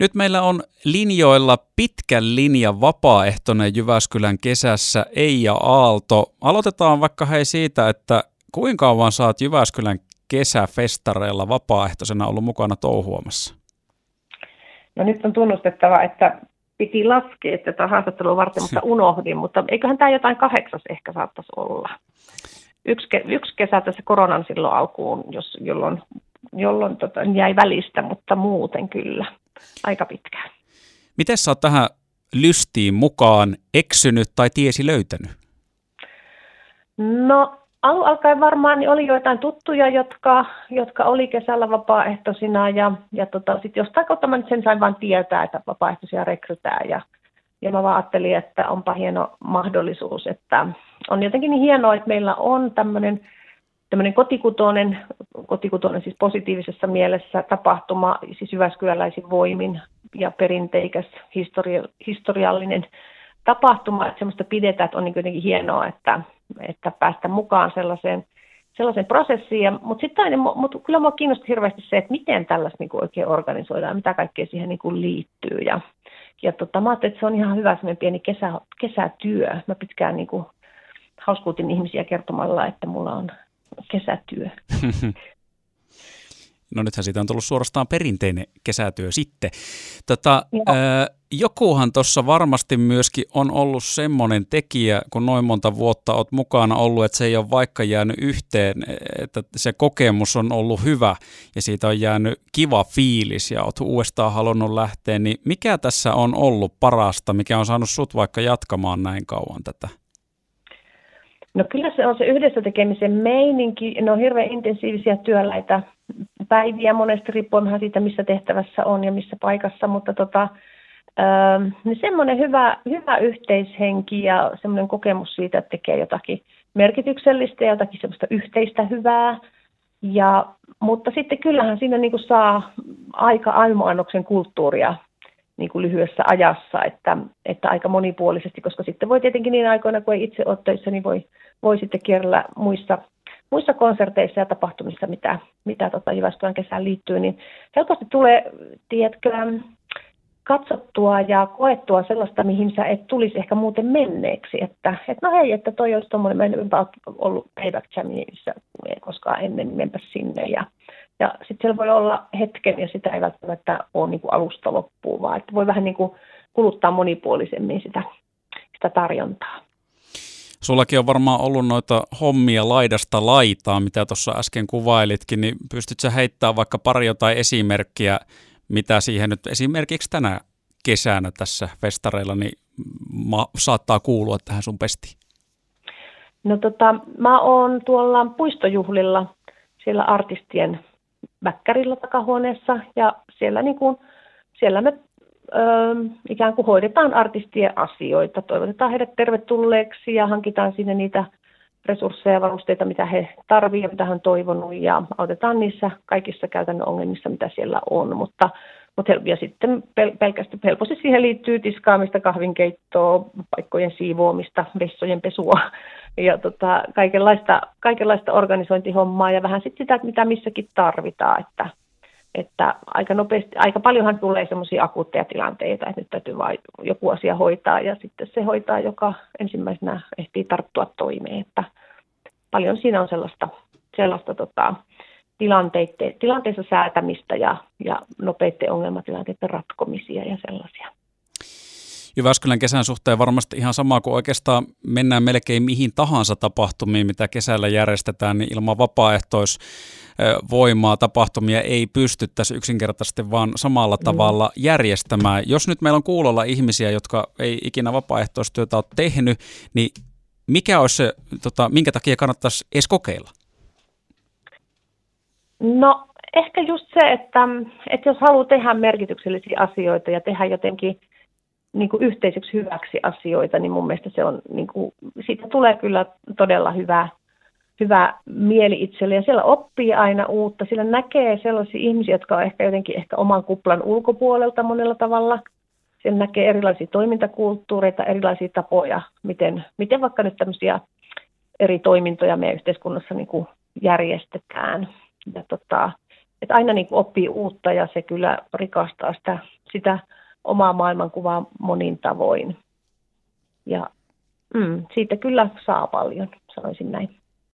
Nyt meillä on linjoilla pitkän linjan vapaaehtoinen Jyväskylän kesässä Eija Aalto. Aloitetaan vaikka hei siitä, että kuinka kauan saat Jyväskylän kesäfestareilla vapaaehtoisena ollut mukana touhuamassa? No nyt on tunnustettava, että piti laskea tätä haastattelua varten, mutta unohdin, mutta eiköhän tämä jotain kahdeksas ehkä saattaisi olla. Yksi, yksi kesä tässä koronan silloin alkuun, jos, jolloin, jolloin tota, jäi välistä, mutta muuten kyllä aika pitkään. Miten sä oot tähän lystiin mukaan eksynyt tai tiesi löytänyt? No alun alkaen varmaan niin oli joitain tuttuja, jotka, jotka oli kesällä vapaaehtoisina ja, ja tota, sitten jostain kautta mä nyt sen sain vain tietää, että vapaaehtoisia rekrytään ja, ja mä vaan ajattelin, että onpa hieno mahdollisuus, että on jotenkin niin hienoa, että meillä on tämmöinen tämmöinen kotikutoinen, kotikutoinen siis positiivisessa mielessä tapahtuma, siis Jyväskyläläisin voimin ja perinteikäs historia, historiallinen tapahtuma, että semmoista pidetään, että on niin jotenkin hienoa, että, että päästä mukaan sellaiseen, sellaiseen prosessiin. Mutta sitten mutta kyllä minua kiinnosti hirveästi se, että miten tällaista niin oikein organisoidaan, mitä kaikkea siihen niin kuin liittyy. Ja, ja tota, mä ajattelin, että se on ihan hyvä semmoinen pieni kesä, kesätyö. Mä pitkään niin kuin hauskuutin ihmisiä kertomalla, että mulla on kesätyö. No nythän siitä on tullut suorastaan perinteinen kesätyö sitten. Tota, ää, jokuhan tuossa varmasti myöskin on ollut semmoinen tekijä, kun noin monta vuotta olet mukana ollut, että se ei ole vaikka jäänyt yhteen, että se kokemus on ollut hyvä ja siitä on jäänyt kiva fiilis ja olet uudestaan halunnut lähteä, niin mikä tässä on ollut parasta, mikä on saanut sut vaikka jatkamaan näin kauan tätä? No kyllä se on se yhdessä tekemisen meininki. Ne on hirveän intensiivisiä työläitä päiviä monesti riippuen siitä, missä tehtävässä on ja missä paikassa, mutta tota, ähm, niin semmoinen hyvä, hyvä yhteishenki ja semmoinen kokemus siitä, että tekee jotakin merkityksellistä ja jotakin semmoista yhteistä hyvää. Ja, mutta sitten kyllähän siinä niin kuin saa aika aimoannoksen kulttuuria niin kuin lyhyessä ajassa, että, että aika monipuolisesti, koska sitten voi tietenkin niin aikoina, kun ei itse ole töissä, niin voi, voi sitten kierrellä muissa, muissa konserteissa ja tapahtumissa, mitä, mitä tota Jyväskylän kesään liittyy, niin helposti tulee, tiedätkö, katsottua ja koettua sellaista, mihin sä et tulisi ehkä muuten menneeksi. Että, että no hei, että toi olisi tuommoinen, mä en ollut payback jamissa koskaan ennen, niin menpä sinne. Ja, ja sitten siellä voi olla hetken ja sitä ei välttämättä ole niin kuin alusta loppuun, vaan että voi vähän niin kuin kuluttaa monipuolisemmin sitä, sitä tarjontaa. Sullakin on varmaan ollut noita hommia laidasta laitaa, mitä tuossa äsken kuvailitkin, niin pystytkö heittämään vaikka pari jotain esimerkkiä, mitä siihen nyt esimerkiksi tänä kesänä tässä festareilla niin ma- saattaa kuulua tähän sun pestiin? No tota, mä oon tuolla puistojuhlilla siellä artistien väkkärillä takahuoneessa ja siellä, niin kuin, siellä me ikään kuin hoidetaan artistien asioita, toivotetaan heidät tervetulleeksi ja hankitaan sinne niitä resursseja ja varusteita, mitä he tarvitsevat ja mitä hän on toivonut. Ja autetaan niissä kaikissa käytännön ongelmissa, mitä siellä on, mutta mutta sitten pel- pelkästään helposti siihen liittyy tiskaamista, kahvinkeittoa, paikkojen siivoamista, vessojen pesua ja tota, kaikenlaista, kaikenlaista organisointihommaa ja vähän sitten sitä, mitä missäkin tarvitaan, että, että aika nopeasti, aika paljonhan tulee semmoisia akuutteja tilanteita, että nyt täytyy vain joku asia hoitaa ja sitten se hoitaa, joka ensimmäisenä ehtii tarttua toimeen, että paljon siinä on sellaista, sellaista tota, tilanteissa säätämistä ja, ja nopeiden ongelmatilanteiden ratkomisia ja sellaisia. Jyväskylän kesän suhteen varmasti ihan sama kuin oikeastaan mennään melkein mihin tahansa tapahtumiin, mitä kesällä järjestetään, niin ilman vapaaehtoisvoimaa tapahtumia ei pystyttäisi yksinkertaisesti vaan samalla tavalla järjestämään. Jos nyt meillä on kuulolla ihmisiä, jotka ei ikinä vapaaehtoistyötä ole tehnyt, niin mikä olisi se, tota, minkä takia kannattaisi edes kokeilla? No ehkä just se, että, että jos haluaa tehdä merkityksellisiä asioita ja tehdä jotenkin niin kuin yhteiseksi hyväksi asioita, niin mun mielestä se on, niin kuin, siitä tulee kyllä todella hyvä, hyvä mieli itselle. Ja siellä oppii aina uutta, sillä näkee sellaisia ihmisiä, jotka on ehkä jotenkin ehkä oman kuplan ulkopuolelta monella tavalla. Siellä näkee erilaisia toimintakulttuureita, erilaisia tapoja, miten, miten vaikka nyt tämmöisiä eri toimintoja meidän yhteiskunnassa niin kuin järjestetään. Ja tota, että aina niin kuin oppii uutta ja se kyllä rikastaa sitä, sitä omaa maailmankuvaa monin tavoin. Ja mm, siitä kyllä saa paljon, sanoisin näin.